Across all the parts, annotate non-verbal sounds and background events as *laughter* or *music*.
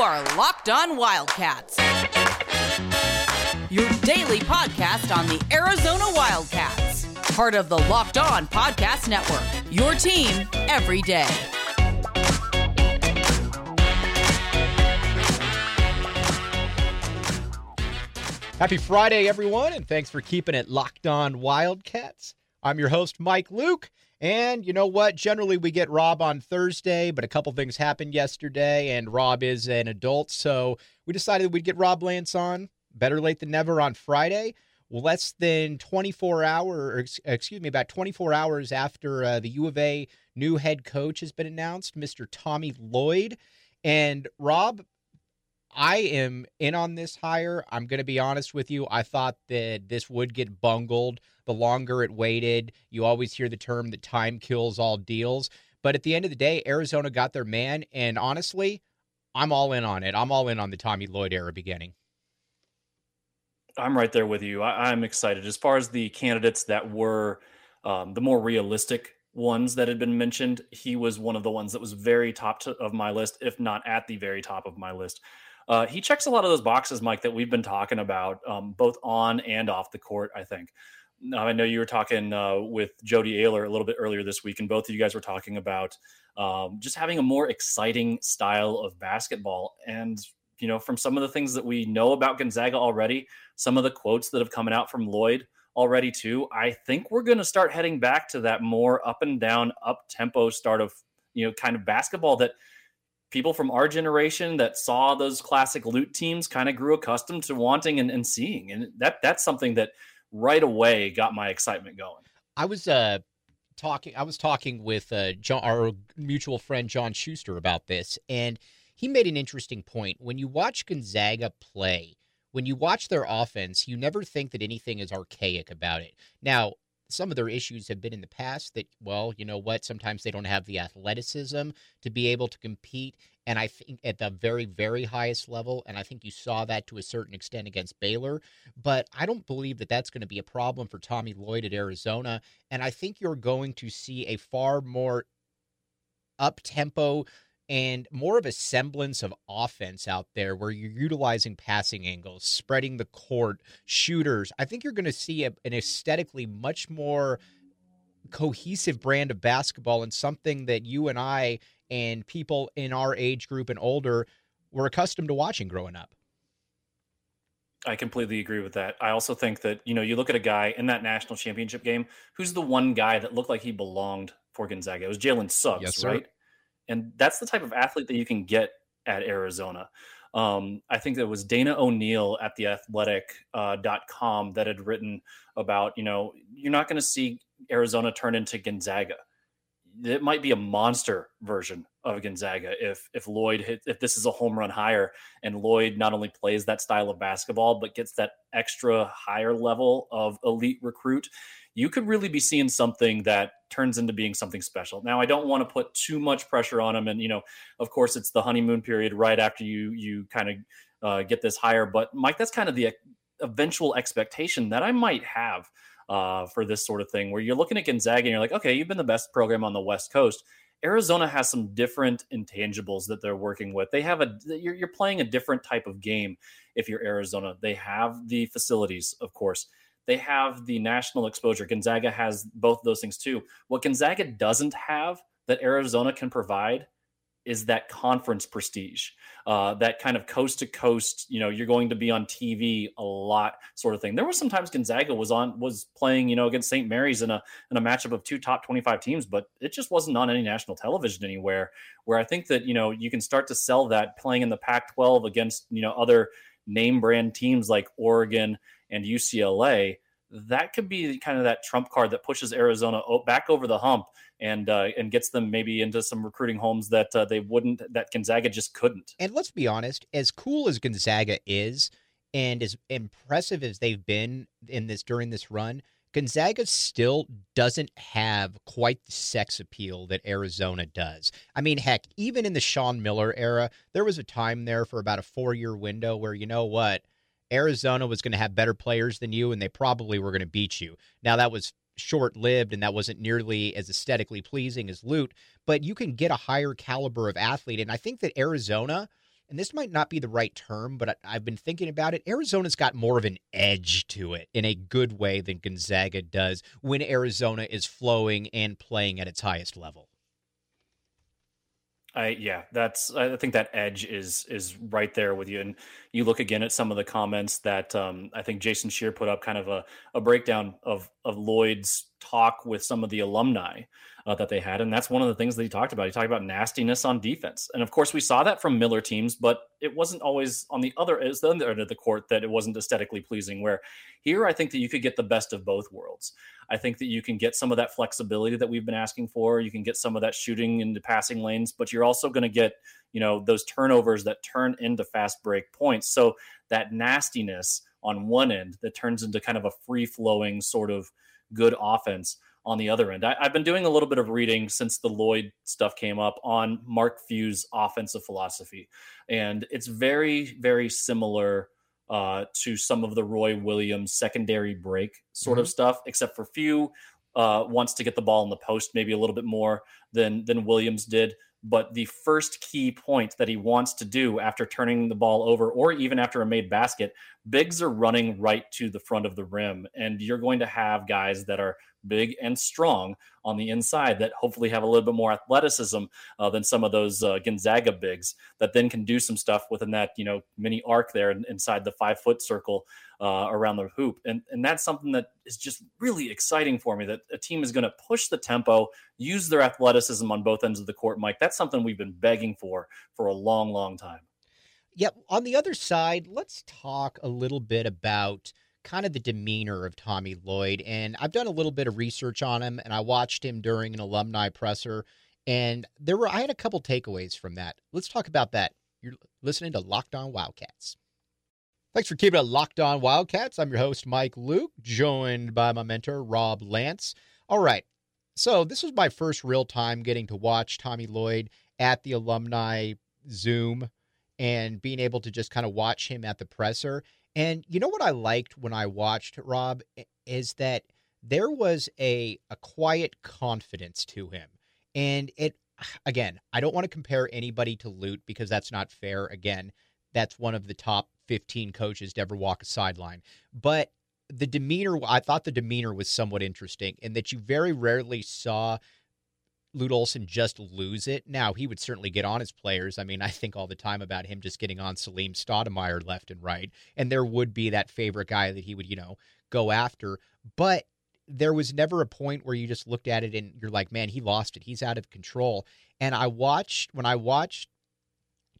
are Locked On Wildcats, your daily podcast on the Arizona Wildcats, part of the Locked On Podcast Network. Your team every day. Happy Friday, everyone, and thanks for keeping it locked on Wildcats. I'm your host, Mike Luke. And you know what? Generally, we get Rob on Thursday, but a couple things happened yesterday, and Rob is an adult. So we decided we'd get Rob Lance on. Better late than never on Friday. Less than 24 hours, excuse me, about 24 hours after uh, the U of A new head coach has been announced, Mr. Tommy Lloyd. And Rob, I am in on this hire. I'm going to be honest with you. I thought that this would get bungled the longer it waited. You always hear the term that time kills all deals. But at the end of the day, Arizona got their man. And honestly, I'm all in on it. I'm all in on the Tommy Lloyd era beginning. I'm right there with you. I, am excited. As far as the candidates that were um, the more realistic ones that had been mentioned, he was one of the ones that was very top to, of my list, if not at the very top of my list. Uh, he checks a lot of those boxes, Mike, that we've been talking about, um, both on and off the court. I think. I know you were talking uh, with Jody Ayler a little bit earlier this week, and both of you guys were talking about um, just having a more exciting style of basketball. And you know, from some of the things that we know about Gonzaga already, some of the quotes that have coming out from Lloyd already too, I think we're going to start heading back to that more up and down, up tempo start of you know kind of basketball that people from our generation that saw those classic Lute teams kind of grew accustomed to wanting and, and seeing. And that that's something that right away got my excitement going. I was uh talking I was talking with uh John, our mutual friend John Schuster about this and he made an interesting point. When you watch Gonzaga play, when you watch their offense, you never think that anything is archaic about it. Now, some of their issues have been in the past that, well, you know what? Sometimes they don't have the athleticism to be able to compete. And I think at the very, very highest level, and I think you saw that to a certain extent against Baylor. But I don't believe that that's going to be a problem for Tommy Lloyd at Arizona. And I think you're going to see a far more up tempo and more of a semblance of offense out there where you're utilizing passing angles, spreading the court, shooters. I think you're going to see a, an aesthetically much more cohesive brand of basketball and something that you and I and people in our age group and older were accustomed to watching growing up. I completely agree with that. I also think that, you know, you look at a guy in that national championship game, who's the one guy that looked like he belonged for Gonzaga? It was Jalen Suggs, yes, right? And that's the type of athlete that you can get at Arizona. Um, I think there was Dana O'Neill at the athletic.com uh, that had written about, you know, you're not going to see Arizona turn into Gonzaga. It might be a monster version of Gonzaga if if Lloyd hit if this is a home run hire and Lloyd not only plays that style of basketball but gets that extra higher level of elite recruit you could really be seeing something that turns into being something special. Now, I don't want to put too much pressure on him, and you know, of course, it's the honeymoon period right after you you kind of uh, get this hire. But Mike, that's kind of the eventual expectation that I might have uh, for this sort of thing, where you're looking at Gonzaga and you're like, okay, you've been the best program on the West Coast. Arizona has some different intangibles that they're working with. They have a you're, you're playing a different type of game if you're Arizona. They have the facilities, of course they have the national exposure. Gonzaga has both those things too. What Gonzaga doesn't have that Arizona can provide is that conference prestige, uh, that kind of coast to coast. You know, you're going to be on TV a lot, sort of thing. There was sometimes Gonzaga was on was playing, you know, against St. Mary's in a in a matchup of two top 25 teams, but it just wasn't on any national television anywhere. Where I think that you know you can start to sell that playing in the Pac-12 against you know other name brand teams like Oregon and UCLA, that could be kind of that trump card that pushes Arizona back over the hump and uh, and gets them maybe into some recruiting homes that uh, they wouldn't that Gonzaga just couldn't. And let's be honest, as cool as Gonzaga is, and as impressive as they've been in this during this run, Gonzaga still doesn't have quite the sex appeal that Arizona does. I mean, heck, even in the Sean Miller era, there was a time there for about a four year window where you know what Arizona was going to have better players than you, and they probably were going to beat you. Now, that was short lived and that wasn't nearly as aesthetically pleasing as Lute, but you can get a higher caliber of athlete. And I think that Arizona, and this might not be the right term, but I, have been thinking about it. Arizona's got more of an edge to it in a good way than Gonzaga does when Arizona is flowing and playing at its highest level. I yeah, that's I think that edge is is right there with you. And you look again at some of the comments that um, I think Jason Shear put up, kind of a, a breakdown of of Lloyd's talk with some of the alumni uh, that they had. And that's one of the things that he talked about. He talked about nastiness on defense. And of course, we saw that from Miller teams, but it wasn't always on the other, the other end of the court that it wasn't aesthetically pleasing. Where here, I think that you could get the best of both worlds. I think that you can get some of that flexibility that we've been asking for. You can get some of that shooting into passing lanes, but you're also going to get, you know, those turnovers that turn into fast break points. So that nastiness on one end that turns into kind of a free flowing sort of good offense on the other end. I, have been doing a little bit of reading since the Lloyd stuff came up on Mark Few's offensive philosophy, and it's very, very similar uh, to some of the Roy Williams secondary break sort mm-hmm. of stuff, except for Few uh, wants to get the ball in the post maybe a little bit more than than Williams did. But the first key point that he wants to do after turning the ball over, or even after a made basket, bigs are running right to the front of the rim, and you're going to have guys that are big and strong on the inside that hopefully have a little bit more athleticism uh, than some of those uh, Gonzaga bigs that then can do some stuff within that you know mini arc there inside the five foot circle uh, around the hoop, and and that's something that is just really exciting for me. That a team is going to push the tempo, use their athleticism on both ends of the court, Mike. That's something we've been begging for for a long, long time. Yep. On the other side, let's talk a little bit about kind of the demeanor of Tommy Lloyd. And I've done a little bit of research on him, and I watched him during an alumni presser. And there were I had a couple takeaways from that. Let's talk about that. You're listening to Locked On Wildcats. Thanks for keeping it locked on Wildcats. I'm your host, Mike Luke, joined by my mentor, Rob Lance. All right. So, this was my first real time getting to watch Tommy Lloyd at the alumni Zoom and being able to just kind of watch him at the presser. And you know what I liked when I watched Rob is that there was a a quiet confidence to him. And it *sighs* again, I don't want to compare anybody to Lute because that's not fair. Again, that's one of the top 15 coaches to ever walk a sideline. But the demeanor, I thought the demeanor was somewhat interesting in that you very rarely saw Lute Olson just lose it. Now, he would certainly get on his players. I mean, I think all the time about him just getting on Salim Stoudemire left and right. And there would be that favorite guy that he would, you know, go after. But there was never a point where you just looked at it and you're like, man, he lost it. He's out of control. And I watched, when I watched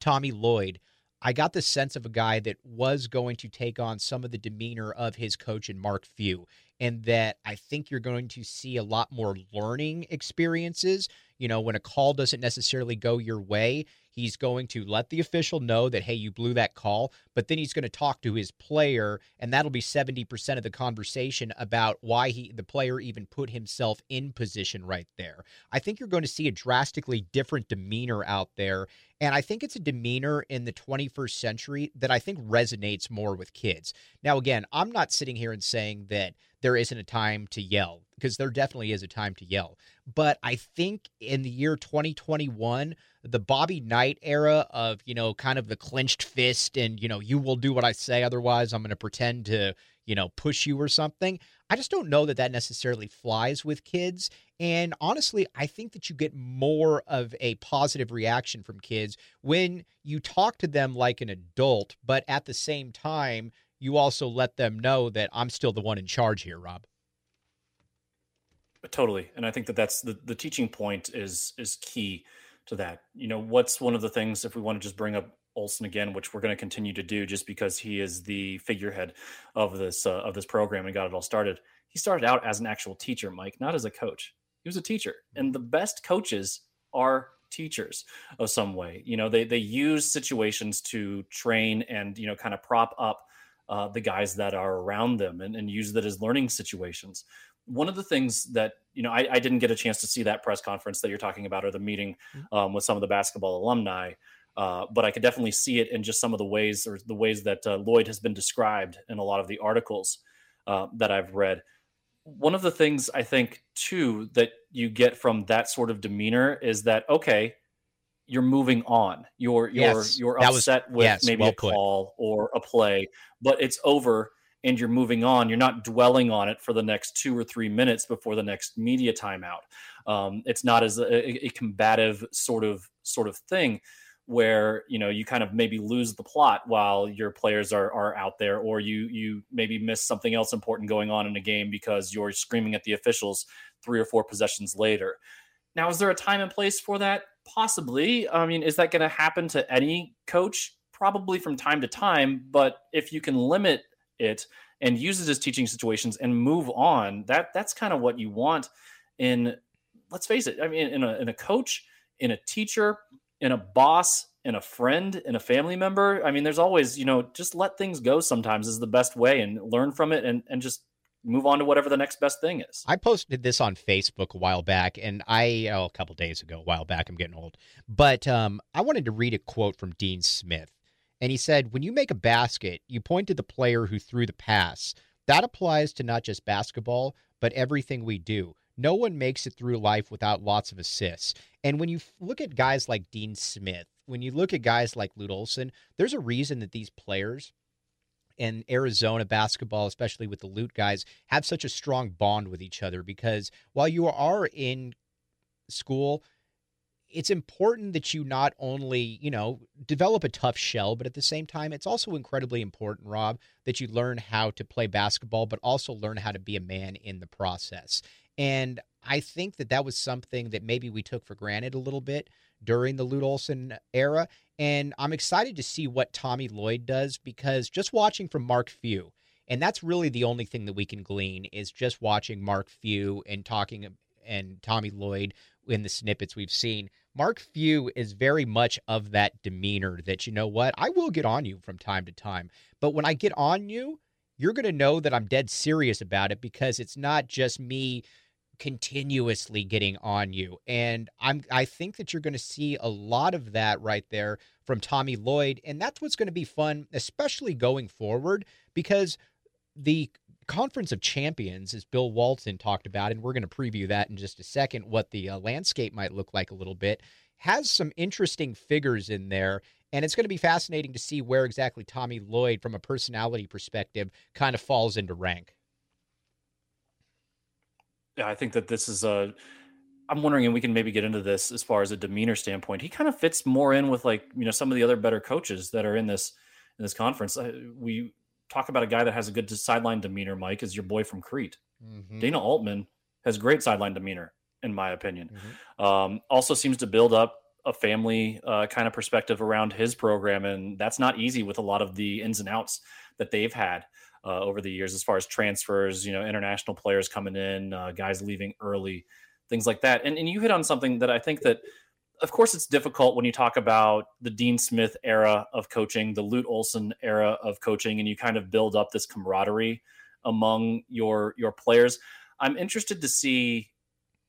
Tommy Lloyd, I got the sense of a guy that was going to take on some of the demeanor of his coach and Mark Few and that I think you're going to see a lot more learning experiences. You know, when a call doesn't necessarily go your way, he's going to let the official know that, hey, you blew that call, but then he's going to talk to his player, and that'll be 70% of the conversation about why he the player even put himself in position right there. I think you're going to see a drastically different demeanor out there. And I think it's a demeanor in the 21st century that I think resonates more with kids. Now, again, I'm not sitting here and saying that there isn't a time to yell because there definitely is a time to yell. But I think in the year 2021, the Bobby Knight era of, you know, kind of the clenched fist and, you know, you will do what I say, otherwise I'm going to pretend to, you know, push you or something. I just don't know that that necessarily flies with kids. And honestly, I think that you get more of a positive reaction from kids when you talk to them like an adult, but at the same time, you also let them know that I'm still the one in charge here, Rob. Totally, and I think that that's the the teaching point is is key to that. You know, what's one of the things if we want to just bring up Olson again, which we're going to continue to do, just because he is the figurehead of this uh, of this program and got it all started. He started out as an actual teacher, Mike, not as a coach. He was a teacher, and the best coaches are teachers of some way. You know, they they use situations to train and you know kind of prop up uh, the guys that are around them and, and use that as learning situations. One of the things that you know, I, I, didn't get a chance to see that press conference that you're talking about or the meeting mm-hmm. um, with some of the basketball alumni. Uh, but I could definitely see it in just some of the ways or the ways that uh, Lloyd has been described in a lot of the articles uh, that I've read. One of the things I think too that you get from that sort of demeanor is that okay, you're moving on. You're you're yes, you're upset was, with yes, maybe well a call or a play, but it's over and you're moving on. You're not dwelling on it for the next two or three minutes before the next media timeout. Um, it's not as a, a, combative sort of sort of thing where you know you kind of maybe lose the plot while your players are are out there, or you you maybe miss something else important going on in a game because you're screaming at the officials three or four possessions later. Now, is there a time and place for that? Possibly. I mean, is that going to happen to any coach? Probably from time to time, but if you can limit it and use it as teaching situations and move on. That that's kind of what you want in let's face it, I mean in a in a coach, in a teacher, in a boss, in a friend, in a family member. I mean, there's always, you know, just let things go sometimes is the best way and learn from it and and just move on to whatever the next best thing is. I posted this on Facebook a while back, and I oh, a couple days ago, a while back. I'm getting old, but um, I wanted to read a quote from Dean Smith. And he said, when you make a basket, you point to the player who threw the pass. That applies to not just basketball, but everything we do. No one makes it through life without lots of assists. And when you look at guys like Dean Smith, when you look at guys like Lute Olson, there's a reason that these players in Arizona basketball, especially with the Lute guys, have such a strong bond with each other because while you are in school, it's important that you not only, you know, develop a tough shell, but at the same time, it's also incredibly important, Rob, that you learn how to play basketball, but also learn how to be a man in the process. And I think that that was something that maybe we took for granted a little bit during the Lute Olson era. And I'm excited to see what Tommy Lloyd does because just watching from Mark Few, and that's really the only thing that we can glean is just watching Mark Few and talking and Tommy Lloyd in the snippets we've seen. Mark Few is very much of that demeanor that, you know what, I will get on you from time to time. But when I get on you, you're going to know that I'm dead serious about it because it's not just me continuously getting on you. And I'm I think that you're going to see a lot of that right there from Tommy Lloyd and that's what's going to be fun especially going forward because the Conference of Champions, as Bill Walton talked about, and we're going to preview that in just a second, what the uh, landscape might look like a little bit, has some interesting figures in there. And it's going to be fascinating to see where exactly Tommy Lloyd, from a personality perspective, kind of falls into rank. Yeah, I think that this is a. I'm wondering, and we can maybe get into this as far as a demeanor standpoint. He kind of fits more in with like you know some of the other better coaches that are in this in this conference. We talk about a guy that has a good sideline demeanor, Mike, is your boy from Crete. Mm-hmm. Dana Altman has great sideline demeanor, in my opinion. Mm-hmm. Um, also seems to build up a family uh, kind of perspective around his program, and that's not easy with a lot of the ins and outs that they've had uh, over the years, as far as transfers, you know, international players coming in, uh, guys leaving early, things like that. And and you hit on something that I think that of course, it's difficult when you talk about the Dean Smith era of coaching, the Lute Olson era of coaching, and you kind of build up this camaraderie among your your players. I'm interested to see,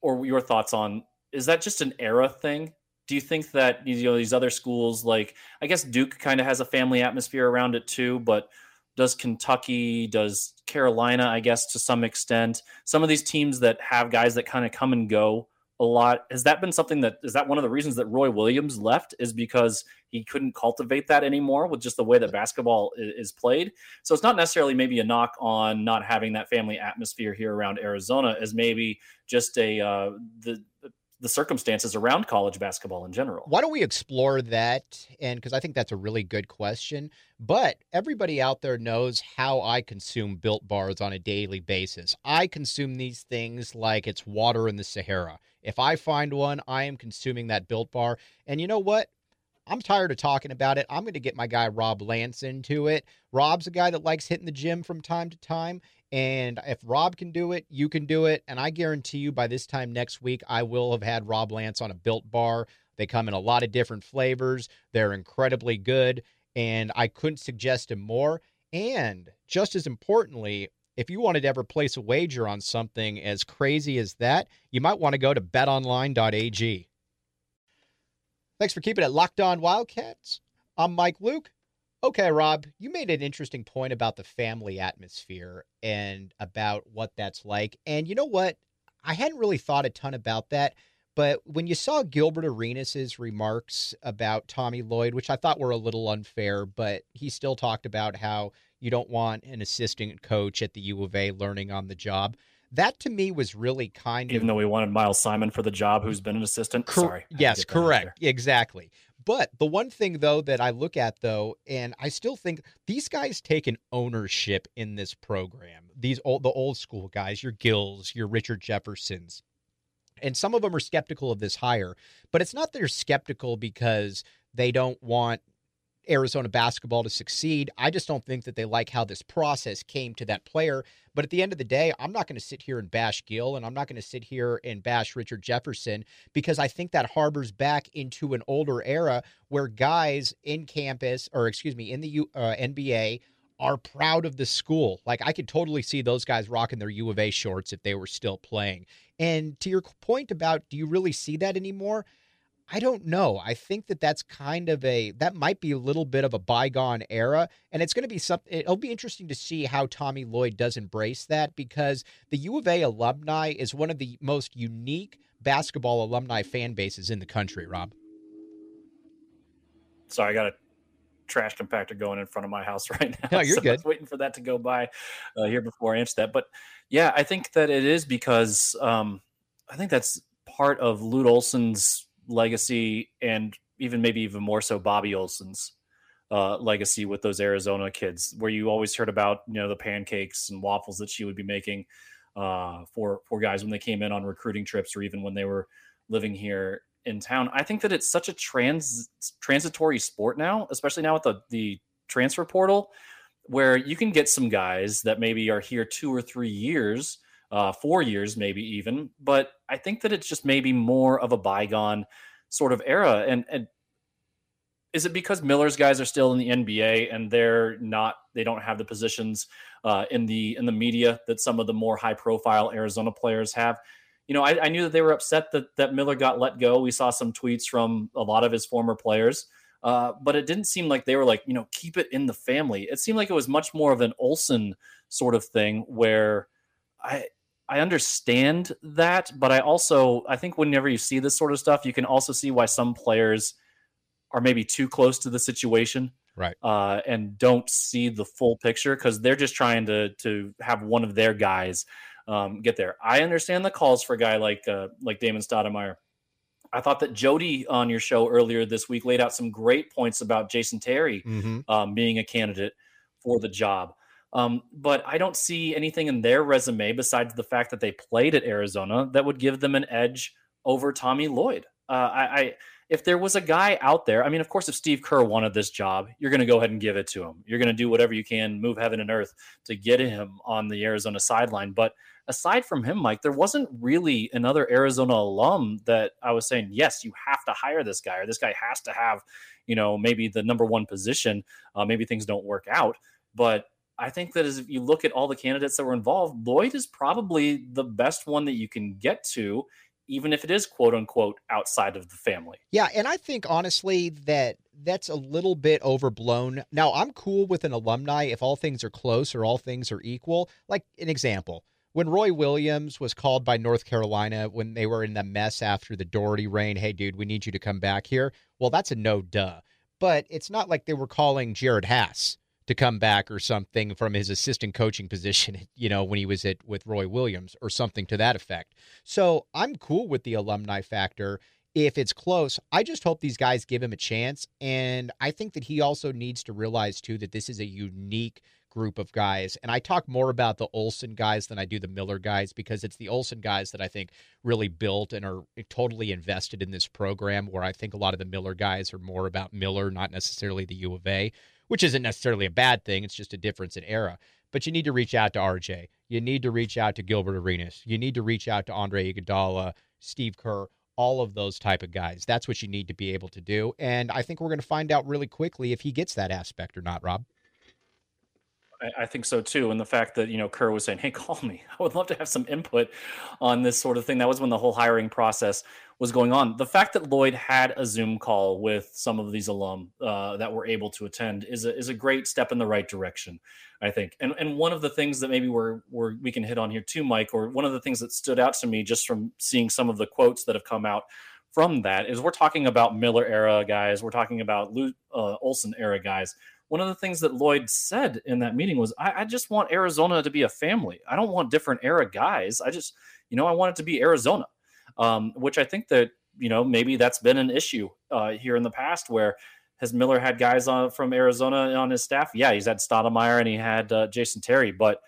or your thoughts on, is that just an era thing? Do you think that you know these other schools, like I guess Duke, kind of has a family atmosphere around it too, but does Kentucky, does Carolina, I guess to some extent, some of these teams that have guys that kind of come and go a lot. Has that been something that is that one of the reasons that Roy Williams left is because he couldn't cultivate that anymore with just the way that basketball is, played. So it's not necessarily maybe a knock on not having that family atmosphere here around Arizona as maybe just a uh, the the circumstances around college basketball in general. Why don't we explore that? And because I think that's a really good question. But everybody out there knows how I consume built bars on a daily basis. I consume these things like it's water in the Sahara. If I find one, I am consuming that built bar. And you know what? I'm tired of talking about it. I'm going to get my guy Rob Lance into it. Rob's a guy that likes hitting the gym from time to time. And if Rob can do it, you can do it. And I guarantee you by this time next week, I will have had Rob Lance on a built bar. They come in a lot of different flavors, they're incredibly good. And I couldn't suggest him more. And just as importantly, if you wanted to ever place a wager on something as crazy as that, you might want to go to betonline.ag. Thanks for keeping it locked on Wildcats. I'm Mike Luke. Okay, Rob, you made an interesting point about the family atmosphere and about what that's like. And you know what? I hadn't really thought a ton about that, But when you saw Gilbert Arenas' remarks about Tommy Lloyd, which I thought were a little unfair, but he still talked about how you don't want an assistant coach at the U of A learning on the job. That to me was really kind Even of. Even though we wanted Miles Simon for the job, who's been an assistant. Cor- Sorry. Yes, correct. Exactly. But the one thing though that I look at though, and I still think these guys take an ownership in this program. These old the old school guys, your Gills, your Richard Jeffersons. And some of them are skeptical of this hire, but it's not they're skeptical because they don't want Arizona basketball to succeed. I just don't think that they like how this process came to that player. But at the end of the day, I'm not going to sit here and bash Gill and I'm not going to sit here and bash Richard Jefferson because I think that harbors back into an older era where guys in campus, or excuse me, in the uh, NBA, are proud of the school. Like I could totally see those guys rocking their U of A shorts if they were still playing. And to your point about do you really see that anymore? I don't know. I think that that's kind of a that might be a little bit of a bygone era, and it's going to be something. It'll be interesting to see how Tommy Lloyd does embrace that because the U of A alumni is one of the most unique basketball alumni fan bases in the country. Rob. Sorry, I got a trash compactor going in front of my house *laughs* right now. No, you're so good. Waiting for that to go by uh, here before I answer that. But yeah, I think that it is because um, I think that's part of Lute Olson's legacy and even maybe even more so Bobbi Olson's uh, legacy with those Arizona kids, where you always heard about you know the pancakes and waffles that she would be making uh, for for guys when they came in on recruiting trips or even when they were living here in town. I think that it's such a trans transitory sport now, especially now with the the transfer portal, where you can get some guys that maybe are here two or three years uh, four years, maybe even. But I think that it's just maybe more of a bygone sort of era. And, and is it because Miller's guys are still in the NBA and they're not? They don't have the positions uh, in the in the media that some of the more high profile Arizona players have. You know, I, I knew that they were upset that that Miller got let go. We saw some tweets from a lot of his former players. Uh, but it didn't seem like they were like, you know, keep it in the family. It seemed like it was much more of an Olson sort of thing where I I understand that, but I also I think whenever you see this sort of stuff, you can also see why some players are maybe too close to the situation, right? Uh, and don't see the full picture because they're just trying to to have one of their guys um, get there. I understand the calls for a guy like uh, like Damon Stoudemire. I thought that Jody on your show earlier this week laid out some great points about Jason Terry mm-hmm. um, being a candidate for the job. Um, but I don't see anything in their resume besides the fact that they played at Arizona that would give them an edge over Tommy Lloyd. Uh, I, I, if there was a guy out there, I mean, of course, if Steve Kerr wanted this job, you're going to go ahead and give it to him. You're going to do whatever you can, move heaven and earth to get him on the Arizona sideline. But aside from him, Mike, there wasn't really another Arizona alum that I was saying, yes, you have to hire this guy, or this guy has to have, you know, maybe the number one position. Uh, maybe things don't work out, but I think that as if you look at all the candidates that were involved, Lloyd is probably the best one that you can get to, even if it is quote unquote outside of the family. Yeah, and I think honestly that that's a little bit overblown. Now, I'm cool with an alumni if all things are close or all things are equal. Like an example, when Roy Williams was called by North Carolina when they were in the mess after the Doherty reign, hey dude, we need you to come back here. Well, that's a no duh. But it's not like they were calling Jerod Haase to come back or something from his assistant coaching position, *laughs* you know, when he was at with Roy Williams or something to that effect. So I'm cool with the alumni factor if it's close. I just hope these guys give him a chance. And I think that he also needs to realize, too, that this is a unique group of guys. And I talk more about the Olson guys than I do the Miller guys because it's the Olson guys that I think really built and are totally invested in this program, where I think a lot of the Miller guys are more about Miller, not necessarily the U of A which isn't necessarily a bad thing. It's just a difference in era. But you need to reach out to RJ. You need to reach out to Gilbert Arenas. You need to reach out to Andre Iguodala, Steve Kerr, all of those type of guys. That's what you need to be able to do. And I think we're going to find out really quickly if he gets that aspect or not, Rob. I, I, think so too. And the fact that, you know, Kerr was saying, Hey, *laughs* call me. I would love to have some input on this sort of thing. That was when the whole hiring process was going on. The fact that Lloyd had a Zoom call with some of these alum uh, that were able to attend is a, is a great step in the right direction, I think. And and one of the things that maybe we're, we're we can hit on here too, Mike, or one of the things that stood out to me just from seeing some of the quotes that have come out from that is we're talking about Miller era guys, we're talking about uh, Olson era guys. One of the things that Lloyd said in that meeting was, I, I just want Arizona to be a family. I don't want different era guys. I just, you know, I want it to be Arizona um, which I think that you know maybe that's been an issue uh, here in the past where has Miller had guys on from Arizona on his staff? Yeah, he's had Stoudemire and he had uh, Jason Terry, but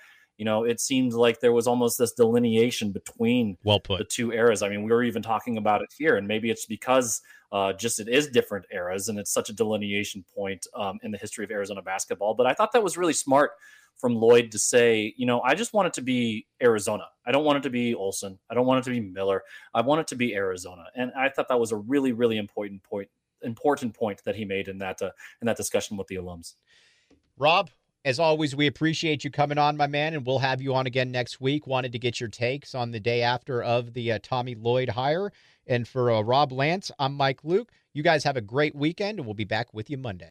you know it seemed like there was almost this delineation between well put the two eras. I mean, we were even talking about it here, and maybe it's because uh, just it is different eras and it's such a delineation point um, in the history of Arizona basketball. But I thought that was really smart from Lloyd to say, you know, I just want it to be Arizona. I don't want it to be Olson. I don't want it to be Miller. I want it to be Arizona. And I thought that was a really, really important point, important point that he made in that uh, in that discussion with the alums. Rob, as always, we appreciate you coming on, my man, and we'll have you on again next week. Wanted to get your takes on the day after of the uh, Tommy Lloyd hire. And for uh, Rob Lance, I'm Mike Luke. You guys have a great weekend, and we'll be back with you Monday.